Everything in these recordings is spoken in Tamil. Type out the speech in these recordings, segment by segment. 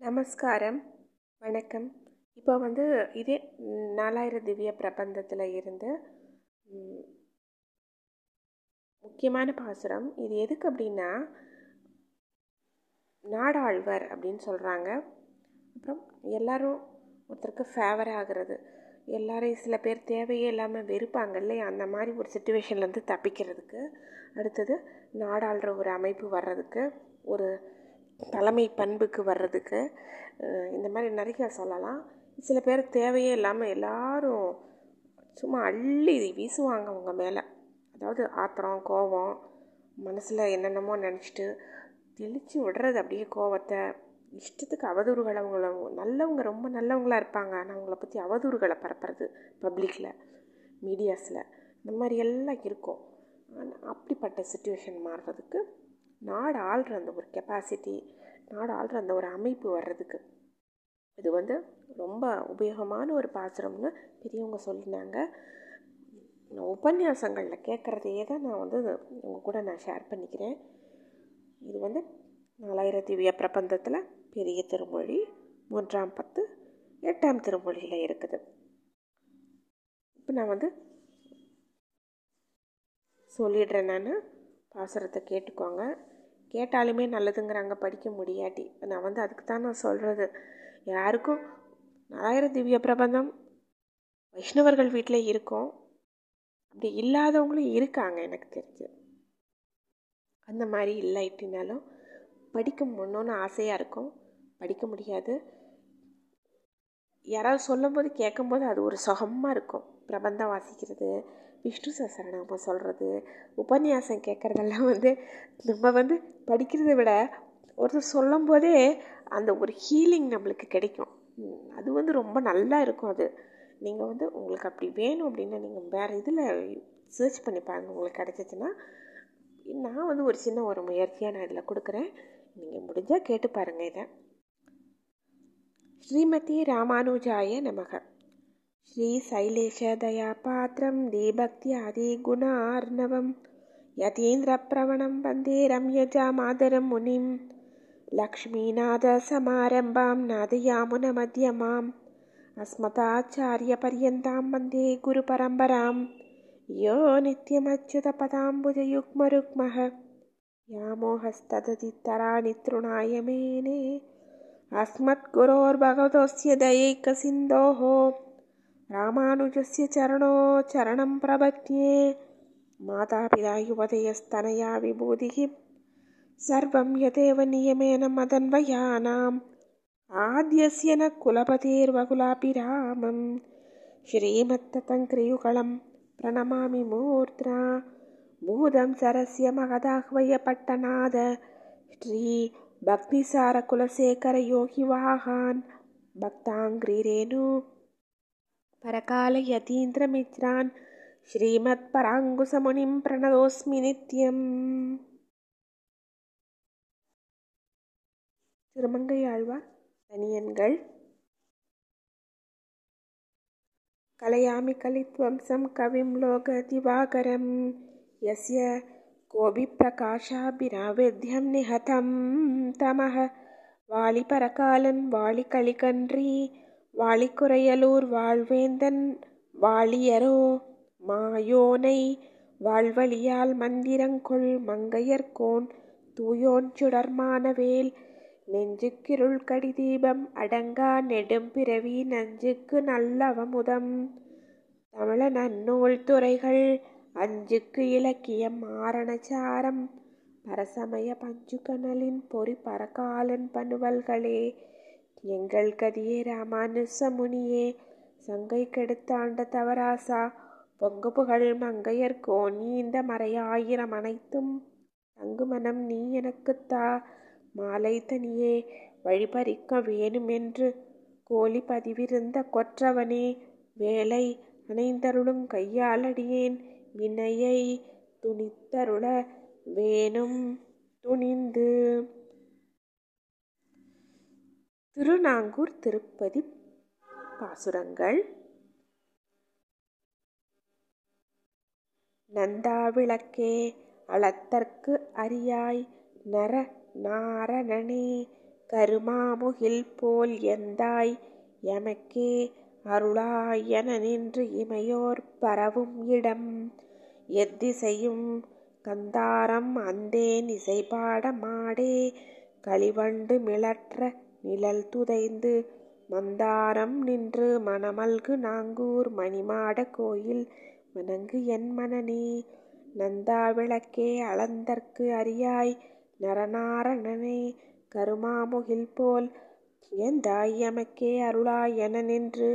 நமஸ்காரம். வணக்கம். இப்போ வந்து இதே நாலாயிர திவ்ய பிரபந்தத்தில் இருந்து முக்கியமான பாசுரம். இது எதுக்கு அப்படின்னா நாடாழ்வர் அப்படின்னு சொல்கிறாங்க அப்புறம் எல்லாரும் ஒருத்தருக்கு ஃபேவர் ஆகிறது. எல்லாரையும் சில பேர் தேவையே இல்லாமல் வெறுப்பாங்க இல்லையா? அந்த மாதிரி ஒரு சுச்சுவேஷன்லேருந்து தப்பிக்கிறதுக்கு. அடுத்தது நாடாளுற ஒரு அமைப்பு வர்றதுக்கு ஒரு தலைமை பண்புக்கு வர்றதுக்கு இந்த மாதிரி நிறைய சொல்லலாம். சில பேர் தேவையே இல்லாமல் எல்லாரும் சும்மா அள்ளி வீசுவாங்க அவங்க மேலே. அதாவது ஆத்திரம் கோபம் மனசில் என்னென்னமோ நினச்சிட்டு தெளித்து விடுறது அப்படியே கோவத்தை. இஷ்டத்துக்கு அவதூறுகள் அவங்கள நல்லவங்க ரொம்ப நல்லவங்களா இருப்பாங்க. ஆனால் அவங்கள பற்றி அவதூறுகளை பரப்புறது பப்ளிக்கில் மீடியாஸில் இந்த மாதிரி எல்லாம் இருக்கும். ஆனா, அப்படிப்பட்ட சுச்சுவேஷன் மாறுறதுக்கு நாடு ஆள்ற அந்த ஒரு கெப்பாசிட்டி நாடு ஆள்ற அந்த ஒரு அமைப்பு வர்றதுக்கு. இது வந்து ரொம்ப உபயோகமான ஒரு பாசுரம்னு பெரியவங்க சொல்லினாங்க நான் உபன்யாசங்களில் கேட்குறதையே தான் நான் வந்து உங்கள் கூட நான் ஷேர் பண்ணிக்கிறேன். இது வந்து நாலாயிரத்தி திவ்ய பிரபந்தத்தில் பெரிய திருமொழி மூன்றாம் பத்து எட்டாம் திருமொழியில் இருக்குது. இப்போ நான் வந்து சொல்லிடுறேன் நான். பாசுரத்தை கேட்டுக்கோங்க. கேட்டாலுமே நல்லதுங்கிறாங்க படிக்க முடியாட்டி. நான் வந்து அதுக்கு தான் நான் சொல்கிறது யாருக்கும் நாலாயிரம் திவ்ய பிரபந்தம் வைஷ்ணவர்கள் வீட்டில் இருக்கும். அப்படி இல்லாதவங்களும் இருக்காங்க எனக்கு தெரிஞ்சு. அந்த மாதிரி இல்லாட்டினாலும் படிக்க முன்னோன்னு ஆசையாக இருக்கும். படிக்க முடியாது. யாராவது சொல்லும்போது கேட்கும்போது அது ஒரு சுகமாக இருக்கும். பிரபந்தம் வாசிக்கிறது விஷ்ணு சசரணாமம் சொல்கிறது உபன்யாசம் கேட்குறதெல்லாம் வந்து நம்ம வந்து படிக்கிறதை விட ஒருத்தர் சொல்லும் போதே அந்த ஒரு ஹீலிங் நம்மளுக்கு கிடைக்கும். அது வந்து ரொம்ப நல்லா இருக்கும் அது. நீங்கள் வந்து உங்களுக்கு அப்படி வேணும் அப்படின்னா நீங்கள் வேறு இதில் சர்ச் பண்ணி பாருங்கள் உங்களுக்கு கிடச்சிச்சின்னா நான் வந்து ஒரு சின்ன ஒரு முயற்சியாக நான் இதில் கொடுக்குறேன். நீங்கள் முடிஞ்சால் கேட்டு பாருங்கள் இதை. ஸ்ரீமதி ராமானுஜாய நமக. श्रीशैलेशदयापात्रं देभक्त्यादिगुणार्णवं यतीन्द्रप्रवणं वन्दे रम्यजामादरं मुनिं लक्ष्मीनाथसमारम्भां नादयामुनमध्यमाम् अस्मदाचार्यपर्यन्तां वन्दे गुरुपरम्परां यो नित्यमच्युतपदाम्बुजयुग्मरुग्मह यामोहस्तदतितरा तृणाय मेने। अस्मद्गुरोर्भगवतोऽस्य दयैकसिन्धोः। रामानुजस्य चरणो चरणं प्रपद्ये मातापिता युवतयस्तनया विभूतिः सर्वं यदेव नियमेन मदन्वयानाम् आद्यस्य न कुलपतेर्वकुलाभिरामं श्रीमत्ततङ्क्रियुगलं प्रणमामि मूर्ध्ना भूतं सरस्य महदाह्वयपट्टनाद श्रीभक्तिसारकुलशेखरयोगिवाहान् भक्ताङ्ग्रिरेणु परकालयतीन्द्रमित्रान् श्रीमत्पराङ्कुशमुनिं प्रणतोऽस्मि नित्यम् திருமங்கையாழ்வார் தனியன்கள் கலையாமி கலித்வம்சம் கவிம் லோக திவாகரம் யஸ்ய கோபி பிரகாஷாபிராவேத்யம் நிஹதம் தமः வாலிபரகாலன் வாலி வாழிக்குறையலூர் வாழ்வேந்தன் வாழியரோ மாயோனை வாழ்வழியால் மந்திரங்கொள் மங்கையர்கோன் தூயோன் சுடர்மானவேல் நெஞ்சுக்கிருள் கடி தீபம் அடங்கா நெடும்பிறவி நஞ்சுக்கு நல்லவமுதம். தமிழ நன்னூல் துறைகள் அஞ்சுக்கு இலக்கியம் ஆரணச்சாரம் பரசமய பஞ்சுகனலின் பொறி பரகாலன் பனுவல்களே எங்கள் கதியே ராமானுச முனியே சங்கை கெடுத்தாண்ட தவராசா பொங்கு புகழ் மங்கையர்க்கோ நீ இந்த மறையாயிரம் அனைத்தும் தங்குமனம் நீ எனக்குத்தா மாலை தனியே வழிபறிக்க வேணுமென்று கோழி பதிவிருந்த கொற்றவனே வேலை அணைந்தருளும் கையாலடியேன் வினையை துணித்தருள வேணும் துணிந்து. திருநாங்கூர் திருப்பதி பாசுரங்கள். நந்தா விளக்கே அளத்தற்கு அறியாய் நர நாரணனே கருமாமுகில் போல் எந்தாய் எமக்கே அருளாயன நின்று இமையோர் பரவும் இடம். எத்திசையும் கந்தாரம் அந்தேன் இசைபாட மாடே களிவண்டு மிளற்ற நிழல் துதைந்து மந்தாரம் நின்று மணமல்கு நாங்கூர் மணிமாட கோயில். வணங்கு என் மனநீ நந்தா விளக்கே அளந்தற்கு அறியாய். நரநாரணனே கருமாமுகில் போல் எந்தாய் எமக்கே அருளாய் என நின்று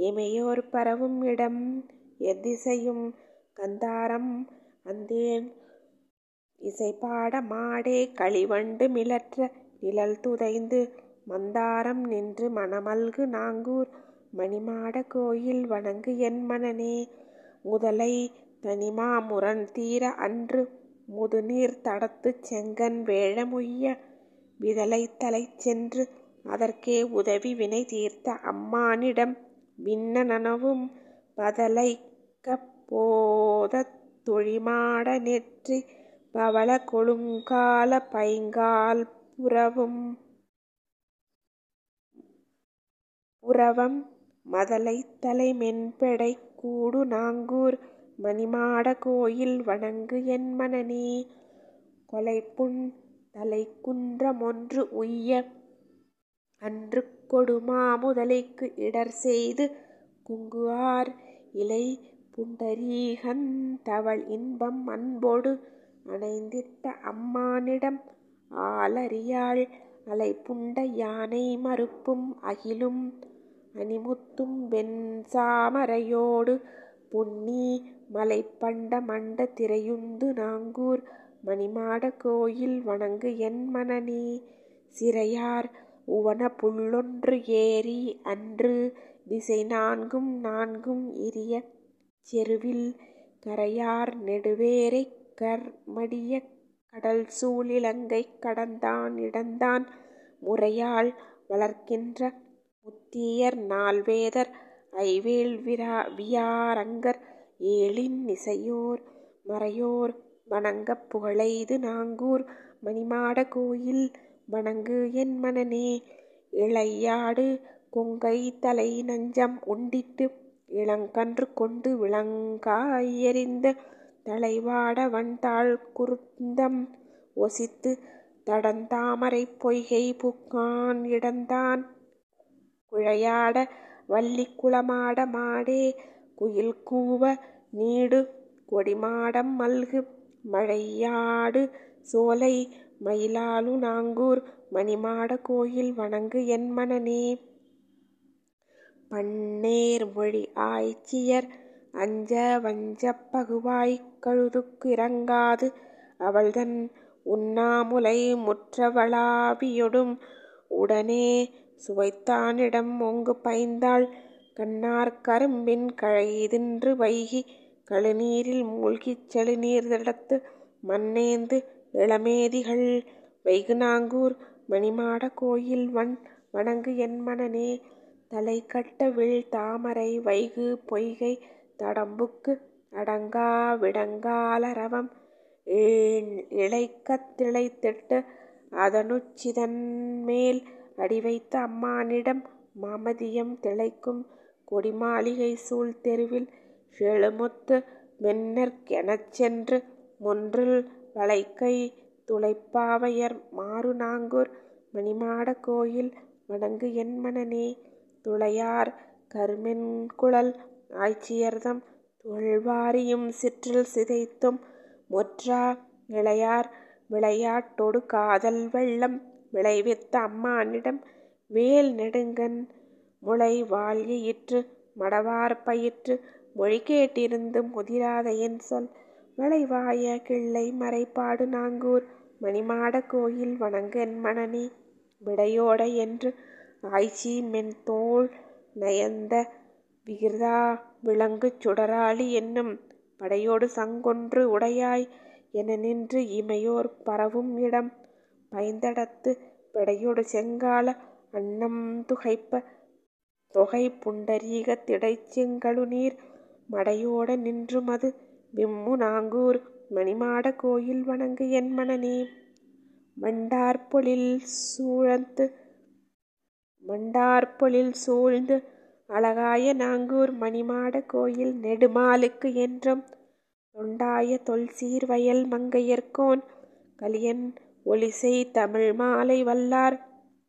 இமையோர் பரவும் இடம் எதிசையும் கந்தாரம் அந்தேன். இசைபாட மாடே களிவண்டு மிளற்ற நிழல் துதைந்து மந்தாரம் நின்று மணமல்கு நாங்கூர். மணிமாட கோயில் வணங்கு என் மனனே. முதலை தனிமா முரண் தீர அன்று முதுநீர் தடத்துச் செங்கன் வேழமுய்ய விதலை தலை சென்று அதற்கே உதவி வினை தீர்த்த அம்மானிடம் விண்ண நனவும் பதலைக்கப் போதத் தொழிமாட நெற்றி பவள கொழுங்கால பைங்கால் புறவும் புறவம் மதலைத்தலை மென்பெடை கூடு நாங்கூர் மணிமாட கோயில் வணங்கு என் மனநே. கொலைப்புண் தலைக்குன்றமொன்று உய்ய அன்று கொடுமா முதலைக்கு இடர் செய்து குங்குஆர் இலை புண்டரீகந் தவள் இன்பம் அன்பொடு அணைந்திட்ட அம்மானிடம் ஆலறியாள் அலைப்புண்ட யானை மருப்பும் அகிலும் அணிமுத்தும் வெண்சாமரையோடு பொன்னி மலைப்பண்ட மண்ட திரையுந்து நாங்கூர் மணிமாட கோயில் வணங்கு என் மனநே சிறையார் உவன புள்ளொன்று ஏறி அன்று திசை நான்கும் நான்கும் இரிய செருவில் கரையார் நெடுவேரை கர்மடிய கடல்சூழ் சூழிலங்கை கடந்தான் இடந்தான் முறையால் வளர்க்கின்ற முத்தியர் நால்வேதர் ஐவேல் வியாரங்கர் ஏழின் இசையோர் மறையோர் வணங்கப் புகழைது நாங்கூர் மணிமாட கோயில் வணங்கு என் மனனே இளையாடு கொங்கை தலை நஞ்சம் உண்டிட்டு இளங்கன்று கொண்டு விளங்காய் எறிந்த தலைவாட வண்தாள் குருந்தம் ஒசித்து தடந்தாமரைப் பொய்கை புக்கான் இடந்தான். குழையாட வள்ளி குளமாட மாடே குயில் கூவ நீடு கொடிமாடம் மல்கு மழையாடு சோலை மயிலாலு நாங்கூர் மணிமாட கோயில் வணங்கு என் மனநே. பன்னேர் மொழி ஆய்ச்சியர் அஞ்ச வஞ்சப் பகுவாய்க்கழுதுக்கு இறங்காது அவள்தன் உண்ணாமுலை முற்றவளாவியொடும் உடனே சுவைத்தானிடம் ஓங்கு பைந்தாள் கண்ணார் கரும்பின் கழையிதின்று வைகி கழுநீரில் மூழ்கிச் செழுநீர்தடத்து மன்னேந்து இளமேதிகள் வைகுநாங்கூர் மணிமாட கோயில் வண் வணங்கு என் மனநே. தலைக்கட்ட வில் தாமரை வைகு பொய்கை தடம்புக்கு அடங்கா விடங்காலரவம் இழைக்கத் திளைத்திட்டு அதனுச்சிதன்மேல் அடிவைத்த அம்மானிடம் மாமதியம் திளைக்கும் கொடிமாளிகை சூழ் தெருவில் செழுமுத்து மென்னெற் சென்று மொன்றில் வளைக்கை துளைப்பாவையர் மாருநாங்கூர் மணிமாட கோயில் வணங்கு என் துளையார் கருமென்குழல் ஆய்ச்சியர்தம் துள்வாரியும் சிற்றில் சிதைத்தும் முற்றா இளையார் விளையாட்டொடு காதல் வெள்ளம் விளைவித்த அம்மானிடம் வேல் நெடுங்கன் முளை வாள் மடவார் பயிற்று மொழி கேட்டிருந்து முதிராத என் சொல். வளைவாய கிள்ளை மறைப்பாடு நாங்கூர் மணிமாட கோயில் வணங்கு என் மனநே விடையோட என்று ஆய்ச்சி மென் தோல் நயந்த விகிர்தா விளங்கு சுடராளி என்னும் படையோடு சங்கொன்று உடையாய் என நின்று இமையோர் பரவும் இடம். பைந்தடத்து பெடையொடு செங்கால அன்னம் துகைப்ப தொகை புண்டரீகத் திடைச்செங்கழுநீர் மடையோட நின்றுமது விம்மு நாங்கூர் மணிமாட கோயில் வணங்கு என் மனநே. மண்டார்பொழில் சூழந்து மண்டார்பொழில் சூழ்ந்து அழகாய நாங்கூர் மணிமாட கோயில் நெடுமாலுக்கு என்றும் தொண்டாய தொல்சீர் வயல் மங்கையர்கோன் கலியன் ஒலிசை தமிழ் மாலை வல்லார்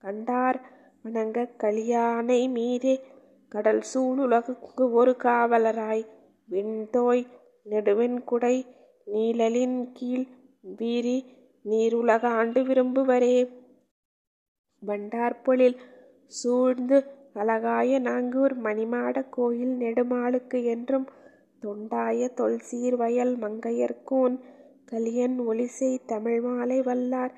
கண்டார் வணங்க கலியானை மீதே கடல் சூழுலகுக்கு ஒரு காவலராய். விண்தோய் நெடுவெண்குடை நீழலின் கீழ் வீரி நீருலகாண்டு விரும்புவரே. வண்டார்பொழில் சூழ்ந்து அழகாய நாங்கூர் மணிமாட கோயில் நெடுமாலுக்கு என்றும் தொண்டாய தொல்சீர் வயல் மங்கையர்கோன் கலியன் ஒளிசை தமிழ் மாலை வல்லார்.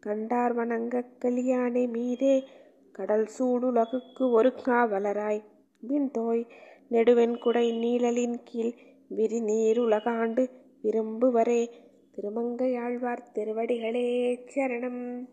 கண்டார் வணங்கக் கலியானை மீதே. கடல் சூடுலகுக்கு ஒரு காவலராய் விண்தோய் நெடுவெண்குடை நீழலின் கீழ். விரி நீருலகாண்டு விரும்புவரே. திருமங்கையாழ்வார் திருவடிகளே சரணம்.